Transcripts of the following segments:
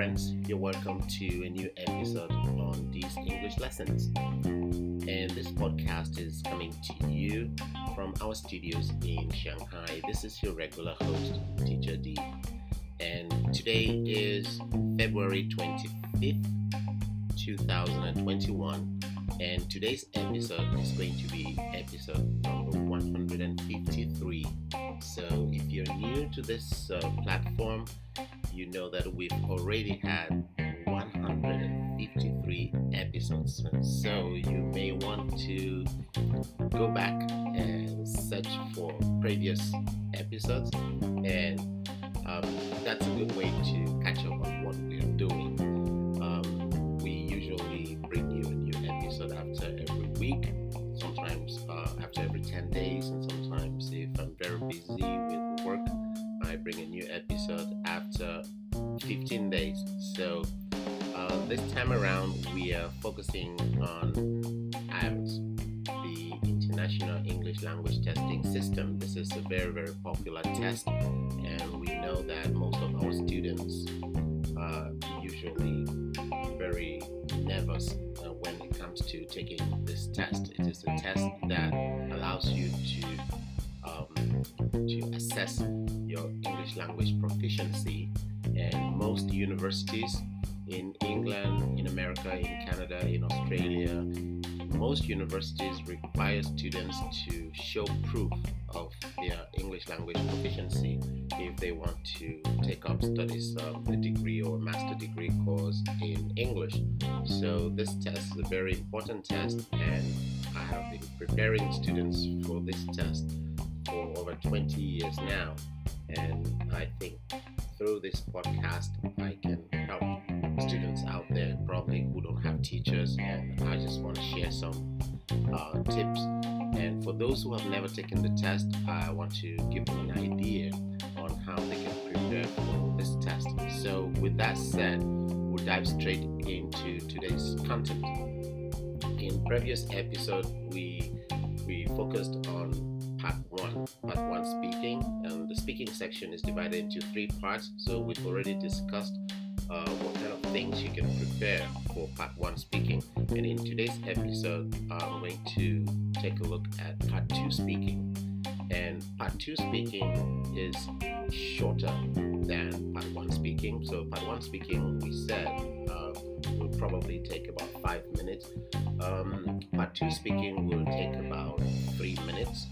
friends. You're welcome to a new episode on these English lessons. And this podcast is coming to you from our studios in Shanghai. This is your regular host, Teacher D. And today is February 25th, 2021. And today's episode is going to be episode number 153. So if you're new to this uh, platform, you know that we've already had 153 episodes. So you may want to go back and search for previous episodes, and um, that's a good way to catch up on what we're doing. Bring a new episode after 15 days. So uh, this time around, we are focusing on IELTS, the International English Language Testing System. This is a very, very popular test, and we know that most of our students are usually very nervous uh, when it comes to taking this test. It is a test that allows you to um, to assess Language proficiency and most universities in England, in America, in Canada, in Australia, most universities require students to show proof of their English language proficiency if they want to take up studies of a degree or master degree course in English. So this test is a very important test and I have been preparing students for this test for over 20 years now and I think through this podcast, I can help students out there probably who don't have teachers, and I just want to share some uh, tips. And for those who have never taken the test, I want to give them an idea on how they can prepare for this test. So, with that said, we'll dive straight into today's content. In previous episode, we we focused on part one, part one speaking, and the speaking section is divided into three parts. So we've already discussed uh, what kind of things you can prepare for part one speaking. And in today's episode, I'm going to take a look at part two speaking. And part two speaking is shorter than part one speaking. So part one speaking, we said, uh, will probably take about five minutes. Um, part two speaking will take about three minutes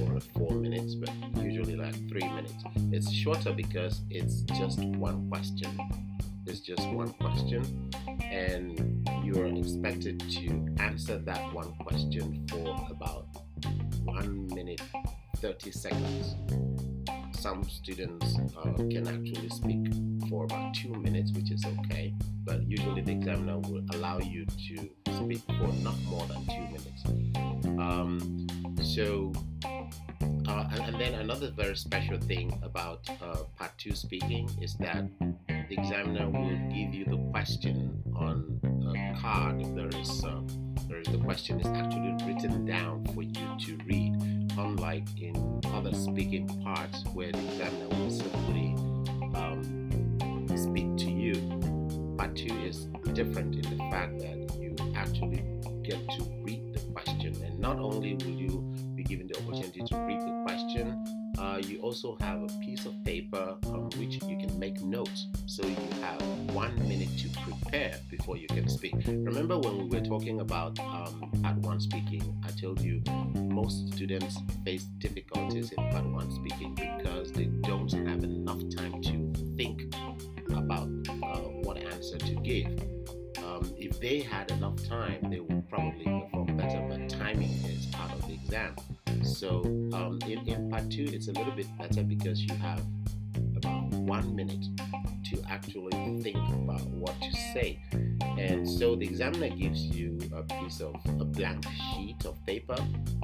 or four minutes, but usually like three minutes. It's shorter because it's just one question. It's just one question, and you are expected to answer that one question for about one minute 30 seconds. Some students uh, can actually speak for about two minutes, which is okay, but usually the examiner will allow you to speak for not more than two minutes. Um, so uh, and, and, then another very special thing about uh, part two speaking is that the examiner will give you the question on a card. There is, uh, there is the question is actually written down for you to read, unlike in other speaking parts where the examiner will simply um, speak to you. Part two is different in the fact that you actually get to read the question, and not only will you be given the opportunity to read the question, uh, you also have a piece of paper on which you can make notes. So you have one minute to prepare before you can speak. Remember when we were talking about um, part one speaking, I told you most students face difficulties in part one speaking because they don't have enough time to think about uh, what answer to give. Um, if they had enough time, they would probably perform better, but timing is part of the exam. So um, in, in part two, it's a little bit better because you have about one minute to actually think about what to say. And so the examiner gives you a piece of a blank sheet of paper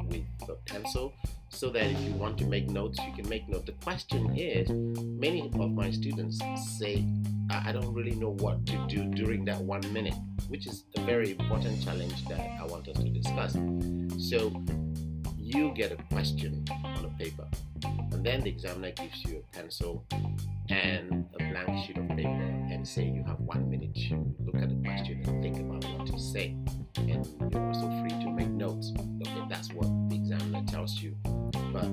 with a pencil so that if you want to make notes, you can make notes. The question is many of my students say, I don't really know what to do during that one minute, which is a very important challenge that I want us to discuss. So you get a question on a paper, and then the examiner gives you a pencil and a blank sheet of paper and say you have one minute to look at the question and think about what to say. And you're also free to make notes. Okay, that's what the examiner tells you. But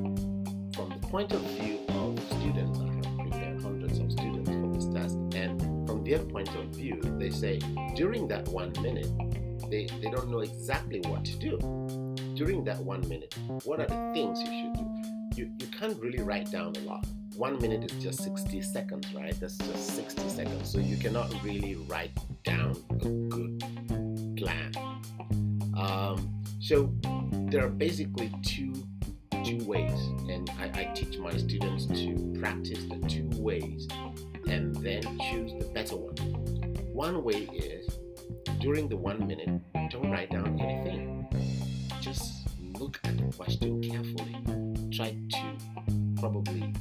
from the point of view of students, I have prepared hundreds of students for this test, and from their point of view, they say during that one minute, they, they don't know exactly what to do. During that one minute, what are the things you should do? You, you can't really write down a lot one minute is just 60 seconds, right? That's just 60 seconds. So you cannot really write down a good plan. Um, so there are basically two two ways, and I, I teach my students to practice the two ways and then choose the better one. One way is during the one minute, don't write down anything. Just look at the question carefully. Try to probably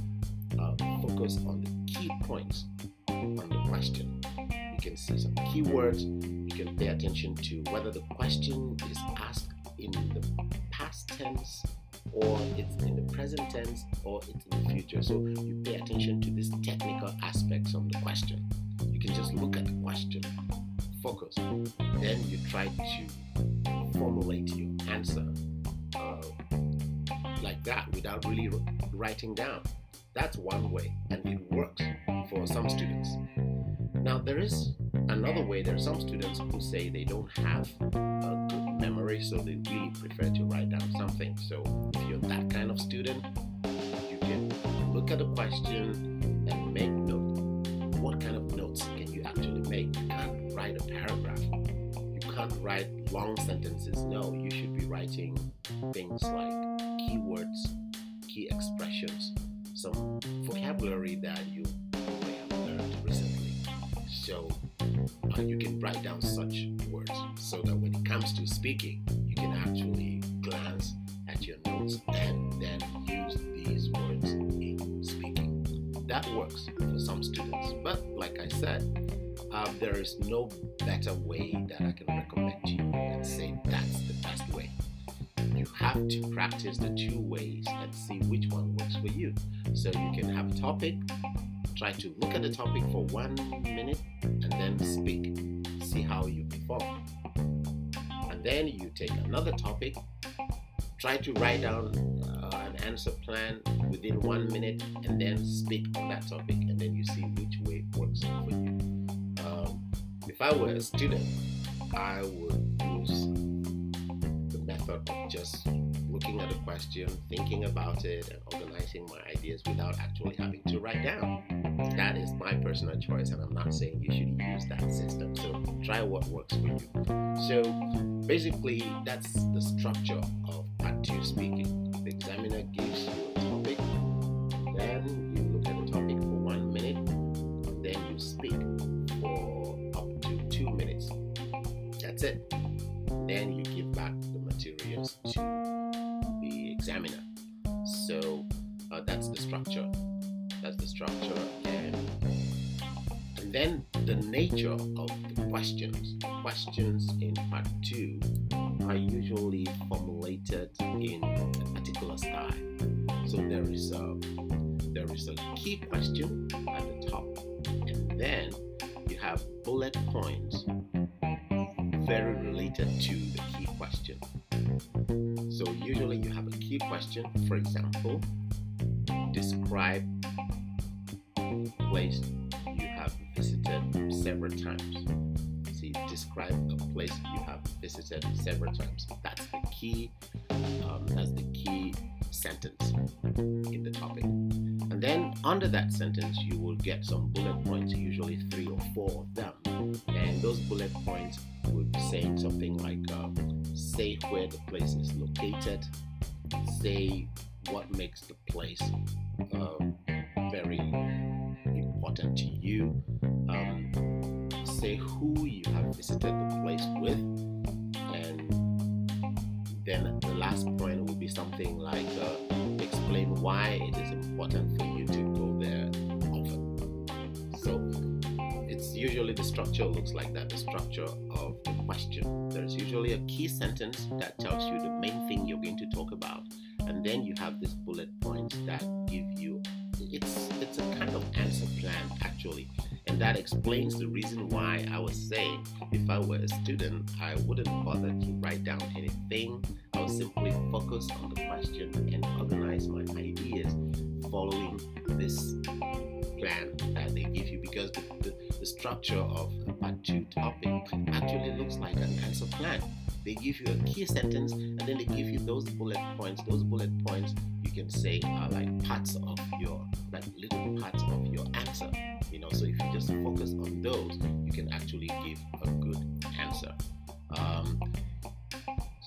uh, focus on the key points on the question. You can see some keywords. You can pay attention to whether the question is asked in the past tense or it's in the present tense or it's in the future. So you pay attention to these technical aspects of the question. You can just look at the question, focus, then you try to formulate your answer uh, like that without really writing down. That's one way, and it works for some students. Now, there is another way. There are some students who say they don't have a good memory, so they really prefer to write down something. So, if you're that kind of student, you can look at the question and make notes. What kind of notes can you actually make? You can't write a paragraph. You can't write long sentences. No, you should be writing things like keywords, key expressions, some vocabulary that you may have learned recently. So uh, you can write down such words so that when it comes to speaking, you can actually glance at your notes and then use these words in speaking. That works for some students, but like I said, um, there is no better way that I can recommend to you and say that's the best way you have to practice the two ways and see which one works for you. So you can have a topic, try to look at the topic for one minute, and then speak. See how you perform. And then you take another topic, try to write down uh, an answer plan within one minute, and then speak on that topic, and then you see which way works for you. If I were a student, I would use the method of just looking at a question, thinking about it, and organizing my ideas without actually having to write down. That is my personal choice, and I'm not saying you should use that system. So try what works for you. So basically, that's the structure of part two speaking. The examiner gives you then the nature of the questions. Questions in part two are usually formulated in a particular style. So there is a there is a key question at the top, and then you have bullet points very related to the key question. So usually you have a key question, for example, describe place visited several times. See, describe a place you have visited several times. That's the key. Um, that's the key sentence in the topic. And then under that sentence, you will get some bullet points, usually three or four of them. And those bullet points would be saying something like, uh, say where the place is located, say what makes the place uh, very important to you, um, say who you have visited the place with, and then the last point will be something like uh, explain why it is important for you to go there often. So it's usually the structure looks like that the structure of the question. There's usually a key sentence that tells you the main thing you're going to talk about, and then you have these bullet points that give you it's it's a kind of answer plan actually, and that explains the reason why I was saying if I were a student, I wouldn't bother to write down anything. I would simply focus on the question and organize my ideas following this plan that they give you because the, the, the structure of a part two topic actually looks like an answer plan. They give you a key sentence and then they give you those bullet points. Those bullet points you can say are like parts of your, like little parts of your answer. You know, so if you just focus on those, you can actually give a good answer. Um,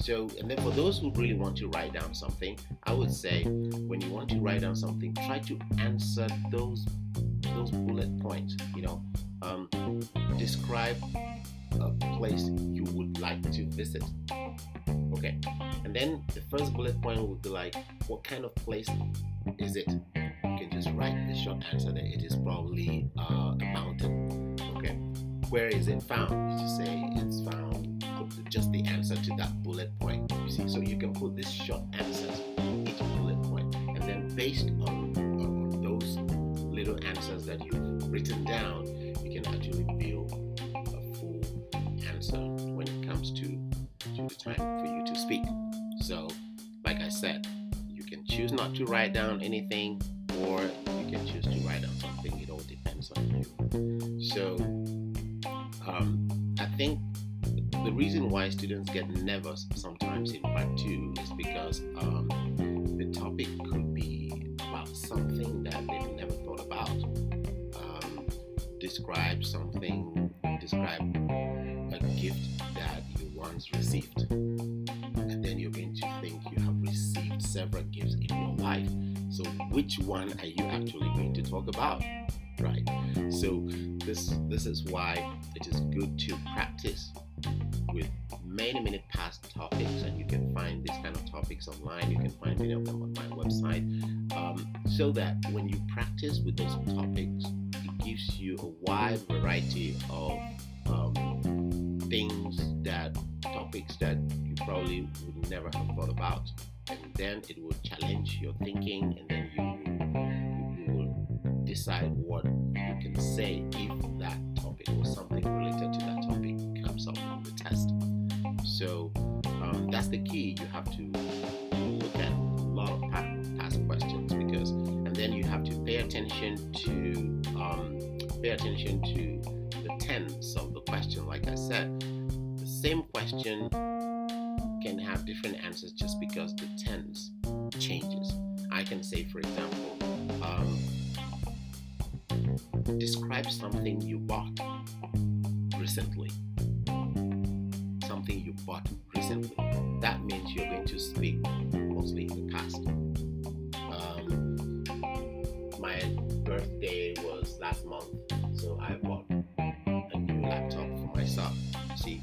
so, and then for those who really want to write down something, I would say when you want to write down something, try to answer those those bullet points. You know, um, describe a place you would like to visit. Okay, and then the first bullet point would be like, what kind of place is it? You can just write the short answer that it is probably uh, a mountain. Okay, where is it found? You just say it's found. Just the answer to that bullet point. You see, so you can put this short answers each bullet point, and then based on, on those little answers that you've written down, you can actually build a full answer when it comes to, to the time for you to speak. So, like I said, you can choose not to write down anything, or you can choose to write down why students get nervous sometimes in part two is because um, the topic could be about something that they've never thought about. Um, describe something, describe a gift that you once received. And then you're going to think you have received several gifts in your life. So, which one are you actually going to talk about? Right. So, this this is why it is good to practice many many past topics and you can find these kind of topics online. You can find many of them on my website. Um, so that when you practice with those topics it gives you a wide variety of um, things that topics that you probably would never have thought about. And then it will challenge your thinking and then you, you will decide what you can say if that's the key. You have to look at a lot of past questions because, and then you have to pay attention to um, pay attention to the tense of the question. Like I said, the same question can have different answers just because the tense changes. I can say, for example, um, describe something you bought recently. Something you bought That means you're going to speak mostly in the past. Um, my birthday was last month, so I bought a new laptop for myself. See,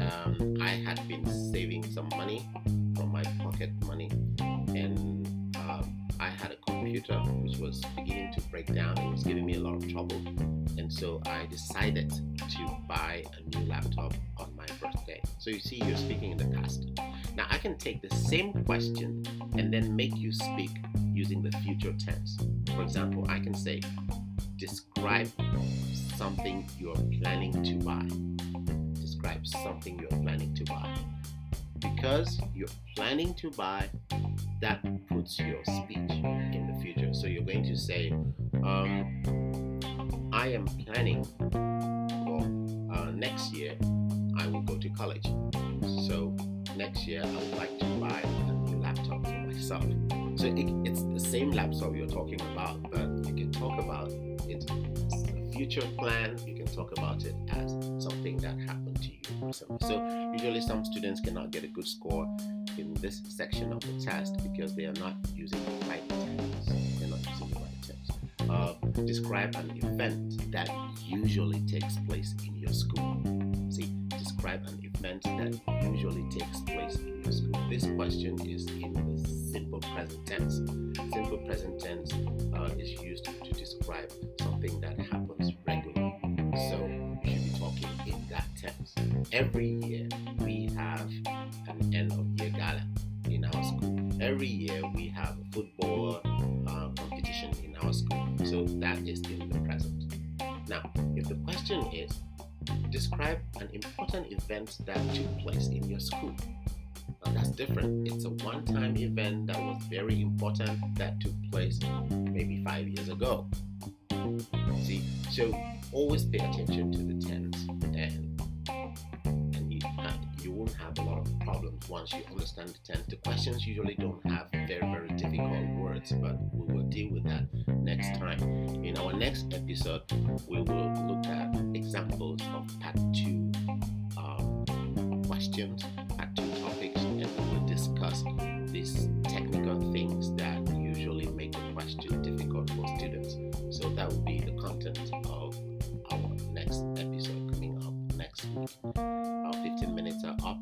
um, I had been saving some money from my pocket money, and um, I had a computer which was beginning to break down. It was giving me a lot of trouble, so I decided to buy a new laptop on my birthday. So you see, you're speaking in the past. Now I can take the same question and then make you speak using the future tense. For example, I can say, describe something you're planning to buy describe something you're planning to buy. Because you're planning to buy, that puts your speech in the future. So you're going to say, um, I am planning for uh, next year, I will go to college. So next year, I would like to buy a new laptop for myself. So it, it's the same laptop you're talking about, but you can talk about it as a future plan. You can talk about it as something that happened to you recently. So usually some students cannot get a good score in this section of the test because they are not using the right tense. Uh, describe an event that usually takes place in your school. See, describe an event that usually takes place in your school. This question is in the simple present tense. Simple present tense uh, is used to describe something that happens regularly. So you should be talking in that tense. Every year we have an end of year gala in our school. Every year we have describe an important event that took place in your school. Now that's different. It's a one time event that was very important that took place maybe five years ago. See, so always pay attention to the tense and and you, uh, you won't have a lot of problems once you understand the tense. The questions usually don't have very, very difficult words, but we will deal with that next time. In our next episode, we will look at examples of part two um, questions, part two topics, and we will discuss these technical things that usually make the question difficult for students. So that will be the content of our next episode coming up next week. Our 15 minutes are up.